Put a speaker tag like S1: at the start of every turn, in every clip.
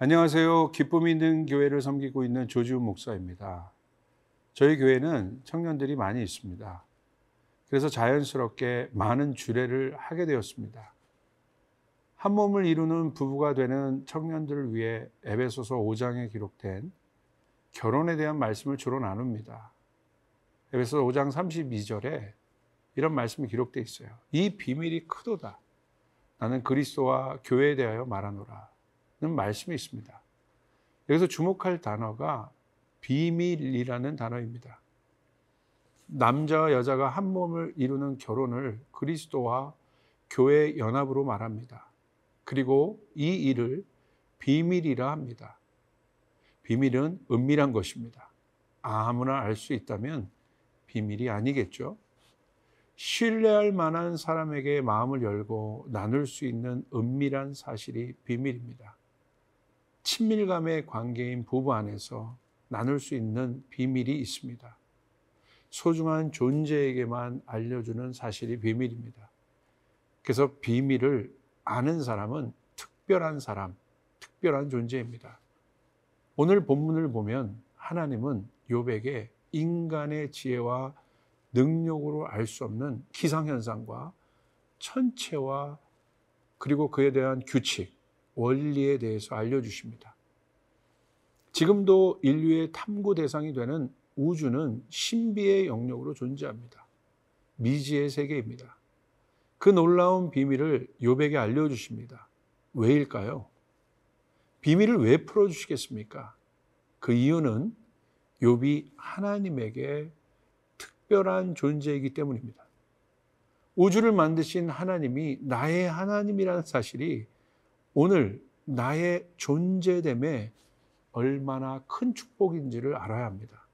S1: 안녕하세요. 기쁨 있는 교회를 섬기고 있는 조지훈 목사입니다. 저희 교회는 청년들이 많이 있습니다. 그래서 자연스럽게 많은 주례를 하게 되었습니다. 한 몸을 이루는 부부가 되는 청년들을 위해 에베소서 5장에 기록된 결혼에 대한 말씀을 주로 나눕니다. 에베소서 5장 32절에 이런 말씀이 기록되어 있어요. 이 비밀이 크도다. 나는 그리스도와 교회에 대하여 말하노라. 는 말씀이 있습니다. 여기서 주목할 단어가 비밀이라는 단어입니다. 남자와 여자가 한 몸을 이루는 결혼을 그리스도와 교회 연합으로 말합니다. 그리고 이 일을 비밀이라 합니다. 비밀은 은밀한 것입니다. 아무나 알 수 있다면 비밀이 아니겠죠. 신뢰할 만한 사람에게 마음을 열고 나눌 수 있는 은밀한 사실이 비밀입니다. 친밀감의 관계인 부부 안에서 나눌 수 있는 비밀이 있습니다. 소중한 존재에게만 알려주는 사실이 비밀입니다. 그래서 비밀을 아는 사람은 특별한 사람, 특별한 존재입니다. 오늘 본문을 보면 하나님은 요백에 인간의 지혜와 능력으로 알 수 없는 기상현상과 천체와 그리고 그에 대한 규칙, 원리에 대해서 알려주십니다. 지금도 인류의 탐구 대상이 되는 우주는 신비의 영역으로 존재합니다. 미지의 세계입니다. 그 놀라운 비밀을 요백에 알려주십니다. 왜일까요? 비밀을 왜 풀어주시겠습니까? 그 이유는 욥이 하나님에게 특별한 존재이기 때문입니다. 우주를 만드신 하나님이 나의 하나님이라는 사실이 오늘 나의 존재됨에 얼마나 큰 축복인지를 알아야 합니다.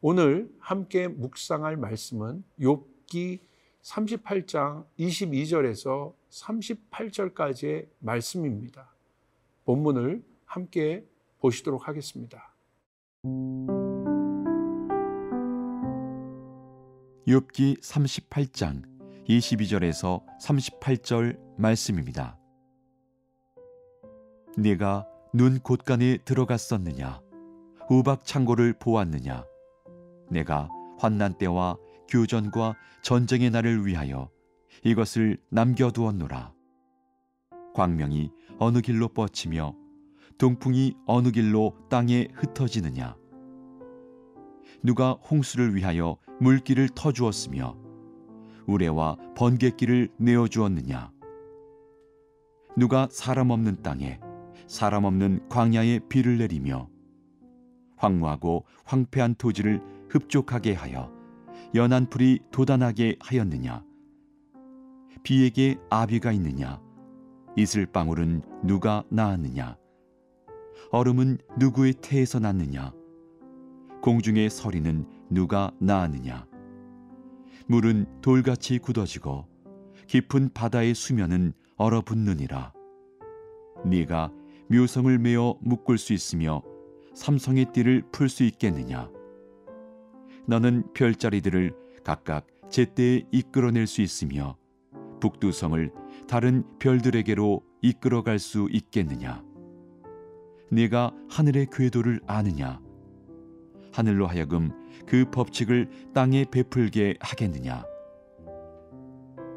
S1: 오늘 함께 묵상할 말씀은 욥기 38장 22절에서 38절까지의 말씀입니다. 본문을 함께 보시도록 하겠습니다.
S2: 욥기 38장 22절에서 38절 말씀입니다. 네가 눈 곳간에 들어갔었느냐? 우박 창고를 보았느냐? 내가 환난 때와 교전과 전쟁의 날을 위하여 이것을 남겨두었노라. 광명이 어느 길로 뻗치며 동풍이 어느 길로 땅에 흩어지느냐? 누가 홍수를 위하여 물길을 터주었으며 우레와 번개길을 내어주었느냐? 누가 사람 없는 땅에 사람 없는 광야에 비를 내리며 황무하고 황폐한 토지를 흡족하게 하여 연한 풀이 돋아나게 하였느냐? 비에게 아비가 있느냐? 이슬방울은 누가 낳았느냐? 얼음은 누구의 태에서 났느냐? 공중의 서리는 누가 낳았느냐? 물은 돌같이 굳어지고 깊은 바다의 수면은 얼어붙느니라. 네가 묘성을 메어 묶을 수 있으며 삼성의 띠를 풀 수 있겠느냐? 너는 별자리들을 각각 제때에 이끌어낼 수 있으며 북두성을 다른 별들에게로 이끌어갈 수 있겠느냐? 네가 하늘의 궤도를 아느냐? 하늘로 하여금 그 법칙을 땅에 베풀게 하겠느냐?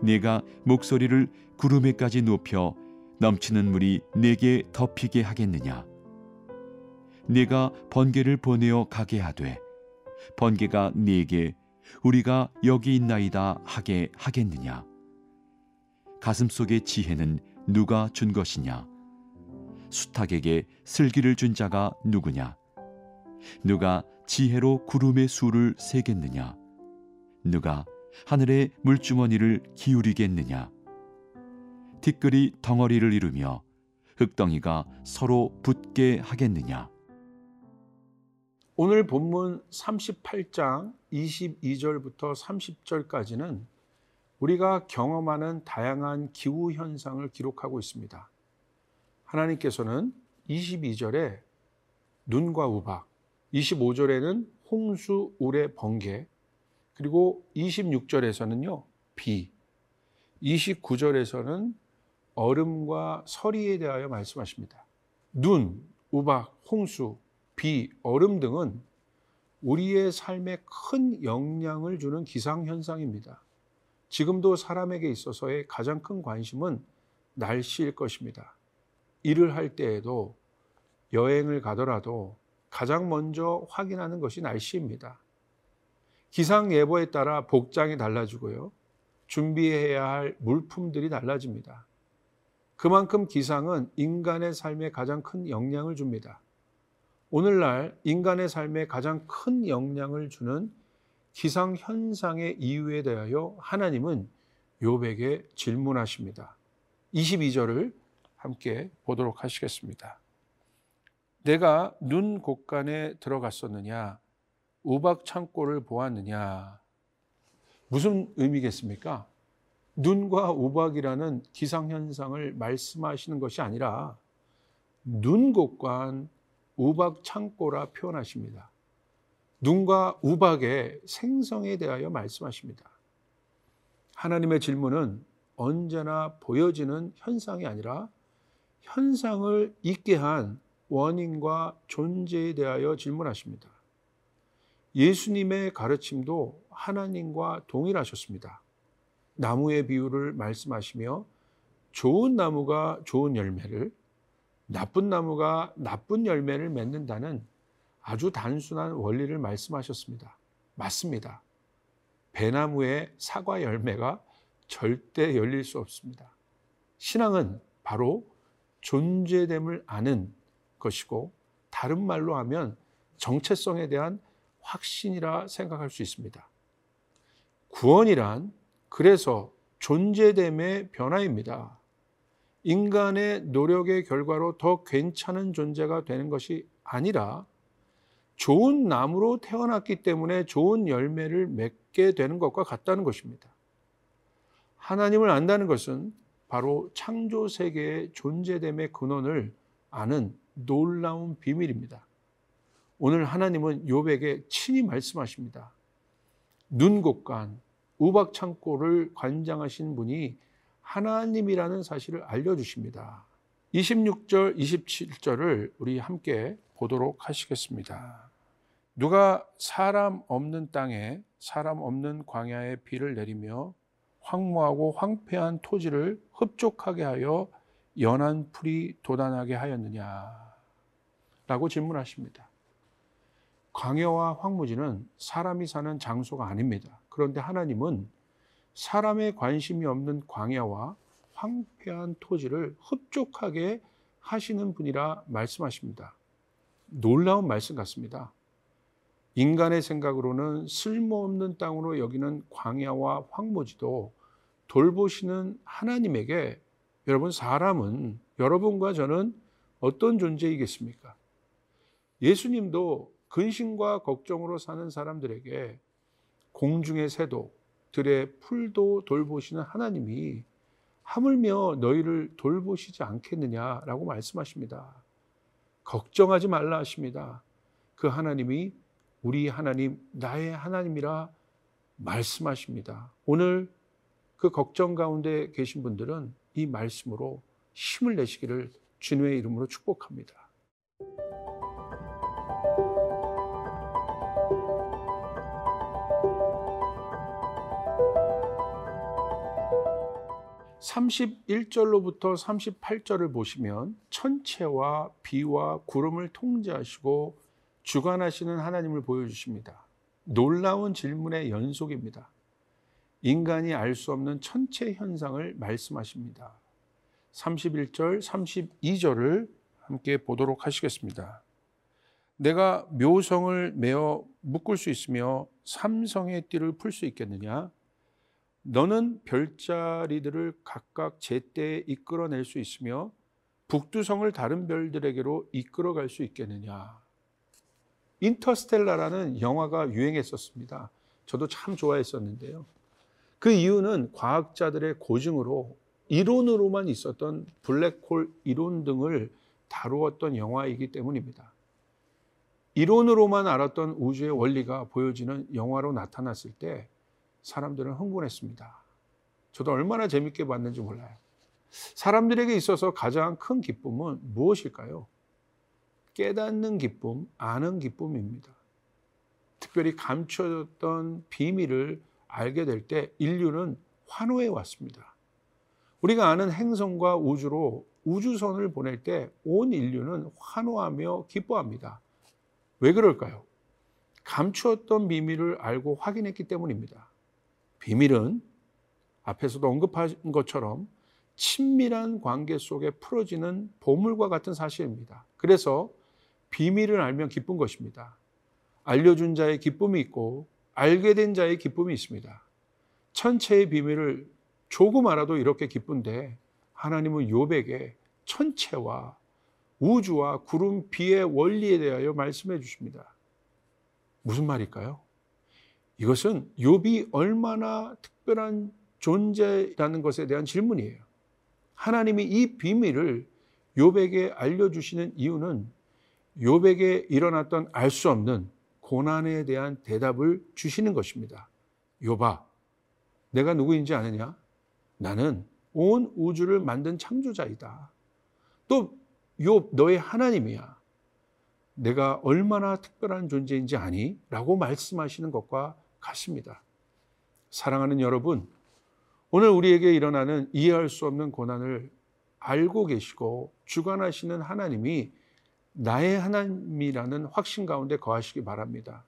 S2: 네가 목소리를 구름에까지 높여 넘치는 물이 내게 덮이게 하겠느냐? 네가 번개를 보내어 가게 하되 번개가 네게 우리가 여기 있나이다 하게 하겠느냐? 가슴 속의 지혜는 누가 준 것이냐? 수탉에게 슬기를 준 자가 누구냐? 누가 지혜로 구름의 수를 세겠느냐? 누가 하늘의 물주머니를 기울이겠느냐 티끌이 덩어리를 이루며 흙덩이가 서로 붙게 하겠느냐
S1: 오늘 본문 38장 22절부터 30절까지는 우리가 경험하는 다양한 기후 현상을 기록하고 있습니다. 하나님께서는 22절에 눈과 우박, 25절에는 홍수, 우레, 번개, 그리고 26절에서는요, 비, 29절에서는 얼음과 서리에 대하여 말씀하십니다. 눈, 우박, 홍수, 비, 얼음 등은 우리의 삶에 큰 영향을 주는 기상현상입니다. 지금도 사람에게 있어서의 가장 큰 관심은 날씨일 것입니다. 일을 할 때에도 여행을 가더라도 가장 먼저 확인하는 것이 날씨입니다. 기상 예보에 따라 복장이 달라지고요. 준비해야 할 물품들이 달라집니다. 그만큼 기상은 인간의 삶에 가장 큰 영향을 줍니다. 오늘날 인간의 삶에 가장 큰 영향을 주는 기상 현상의 이유에 대하여 하나님은 요백에 질문하십니다. 22절을 함께 보도록 하시겠습니다. 내가 눈 곳간에 들어갔었느냐 우박 창고를 보았느냐 무슨 의미겠습니까? 눈과 우박이라는 기상 현상을 말씀하시는 것이 아니라 눈 곳간 우박 창고라 표현하십니다. 눈과 우박의 생성에 대하여 말씀하십니다. 하나님의 질문은 언제나 보여지는 현상이 아니라 현상을 있게 한 원인과 존재에 대하여 질문하십니다. 예수님의 가르침도 하나님과 동일하셨습니다. 나무의 비유를 말씀하시며 좋은 나무가 좋은 열매를 나쁜 나무가 나쁜 열매를 맺는다는 아주 단순한 원리를 말씀하셨습니다. 맞습니다. 배나무의 사과 열매가 절대 열릴 수 없습니다. 신앙은 바로 존재됨을 아는 것이고 다른 말로 하면 정체성에 대한 확신이라 생각할 수 있습니다. 구원이란 그래서 존재됨의 변화입니다. 인간의 노력의 결과로 더 괜찮은 존재가 되는 것이 아니라 좋은 나무로 태어났기 때문에 좋은 열매를 맺게 되는 것과 같다는 것입니다. 하나님을 안다는 것은 바로 창조 세계의 존재됨의 근원을 아는 놀라운 비밀입니다. 오늘 하나님은 욥에게 친히 말씀하십니다. 눈곡간 우박 창고를 관장하신 분이 하나님이라는 사실을 알려 주십니다. 26절, 27절을 우리 함께 보도록 하시겠습니다. 누가 사람 없는 땅에 사람 없는 광야에 비를 내리며 황무하고 황폐한 토지를 흡족하게 하여 연한 풀이 돋아나게 하였느냐? 라고 질문하십니다. 광야와 황무지는 사람이 사는 장소가 아닙니다. 그런데 하나님은 사람의 관심이 없는 광야와 황폐한 토지를 흡족하게 하시는 분이라 말씀하십니다. 놀라운 말씀 같습니다. 인간의 생각으로는 쓸모없는 땅으로 여기는 광야와 황무지도 돌보시는 하나님에게 여러분 사람은 여러분과 저는 어떤 존재이겠습니까? 예수님도 근심과 걱정으로 사는 사람들에게 공중의 새도 들의 풀도 돌보시는 하나님이 하물며 너희를 돌보시지 않겠느냐라고 말씀하십니다. 걱정하지 말라 하십니다. 그 하나님이 우리 하나님, 나의 하나님이라 말씀하십니다. 오늘 그 걱정 가운데 계신 분들은 이 말씀으로 힘을 내시기를 주님의 이름으로 축복합니다. 31절로부터 38절을 보시면 천체와 비와 구름을 통제하시고 주관하시는 하나님을 보여주십니다. 놀라운 질문의 연속입니다. 인간이 알 수 없는 천체 현상을 말씀하십니다. 31절, 32절을 함께 보도록 하시겠습니다. 내가 묘성을 메어 묶을 수 있으며 삼성의 띠를 풀 수 있겠느냐? 너는 별자리들을 각각 제때에 이끌어낼 수 있으며 북두성을 다른 별들에게로 이끌어갈 수 있겠느냐? 인터스텔라라는 영화가 유행했었습니다. 저도 참 좋아했었는데요. 그 이유는 과학자들의 고증으로 이론으로만 있었던 블랙홀 이론 등을 다루었던 영화이기 때문입니다. 이론으로만 알았던 우주의 원리가 보여지는 영화로 나타났을 때 사람들은 흥분했습니다. 저도 얼마나 재밌게 봤는지 몰라요. 사람들에게 있어서 가장 큰 기쁨은 무엇일까요? 깨닫는 기쁨, 아는 기쁨입니다. 특별히 감춰졌던 비밀을 알게 될 때 인류는 환호해 왔습니다. 우리가 아는 행성과 우주로 우주선을 보낼 때 온 인류는 환호하며 기뻐합니다. 왜 그럴까요? 감추었던 비밀을 알고 확인했기 때문입니다. 비밀은 앞에서도 언급한 것처럼 친밀한 관계 속에 풀어지는 보물과 같은 사실입니다. 그래서 비밀을 알면 기쁜 것입니다. 알려준 자의 기쁨이 있고 알게 된 자의 기쁨이 있습니다. 천체의 비밀을 조금 알아도 이렇게 기쁜데 하나님은 요백에 천체와 우주와 구름 비의 원리에 대하여 말씀해 주십니다. 무슨 말일까요? 이것은 욥이 얼마나 특별한 존재라는 것에 대한 질문이에요. 하나님이 이 비밀을 욥에게 알려 주시는 이유는 욥에게 일어났던 알 수 없는 고난에 대한 대답을 주시는 것입니다. 욥아, 내가 누구인지 아느냐? 나는 온 우주를 만든 창조자이다. 또 욥, 너의 하나님이야. 내가 얼마나 특별한 존재인지 아니? 라고 말씀하시는 것과 같습니다. 사랑하는 여러분, 오늘 우리에게 일어나는 이해할 수 없는 고난을 알고 계시고 주관하시는 하나님이 나의 하나님이라는 확신 가운데 거하시기 바랍니다.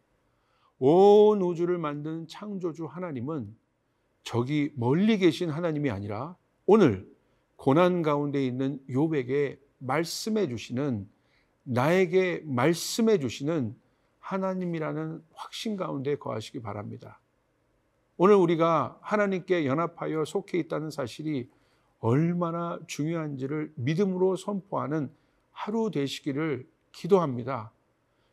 S1: 온 우주를 만든 창조주 하나님은 저기 멀리 계신 하나님이 아니라 오늘 고난 가운데 있는 욥에게 말씀해 주시는 나에게 말씀해 주시는 하나님이라는 확신 가운데 거하시기 바랍니다. 오늘 우리가 하나님께 연합하여 속해 있다는 사실이 얼마나 중요한지를 믿음으로 선포하는 하루 되시기를 기도합니다.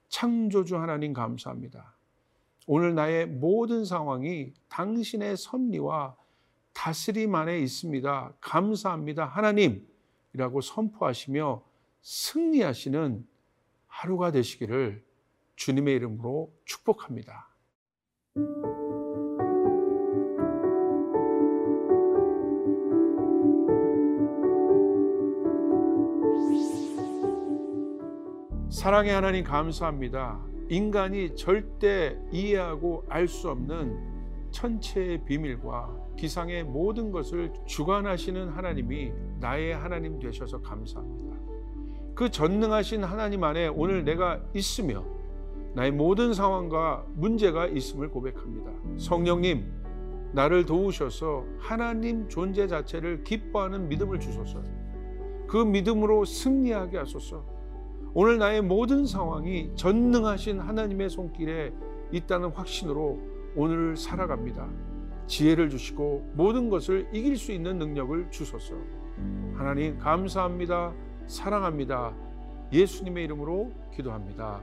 S1: 창조주 하나님 감사합니다. 오늘 나의 모든 상황이 당신의 섭리와 다스림 안에 있습니다. 감사합니다. 하나님이라고 선포하시며 승리하시는 하루가 되시기를 주님의 이름으로 축복합니다. 사랑의 하나님 감사합니다. 인간이 절대 이해하고 알 수 없는 천체의 비밀과 기상의 모든 것을 주관하시는 하나님이 나의 하나님 되셔서 감사합니다. 그 전능하신 하나님 안에 오늘 내가 있으며 나의 모든 상황과 문제가 있음을 고백합니다. 성령님, 나를 도우셔서 하나님 존재 자체를 기뻐하는 믿음을 주소서. 그 믿음으로 승리하게 하소서. 오늘 나의 모든 상황이 전능하신 하나님의 손길에 있다는 확신으로 오늘 살아갑니다. 지혜를 주시고 모든 것을 이길 수 있는 능력을 주소서. 하나님 감사합니다. 사랑합니다. 예수님의 이름으로 기도합니다.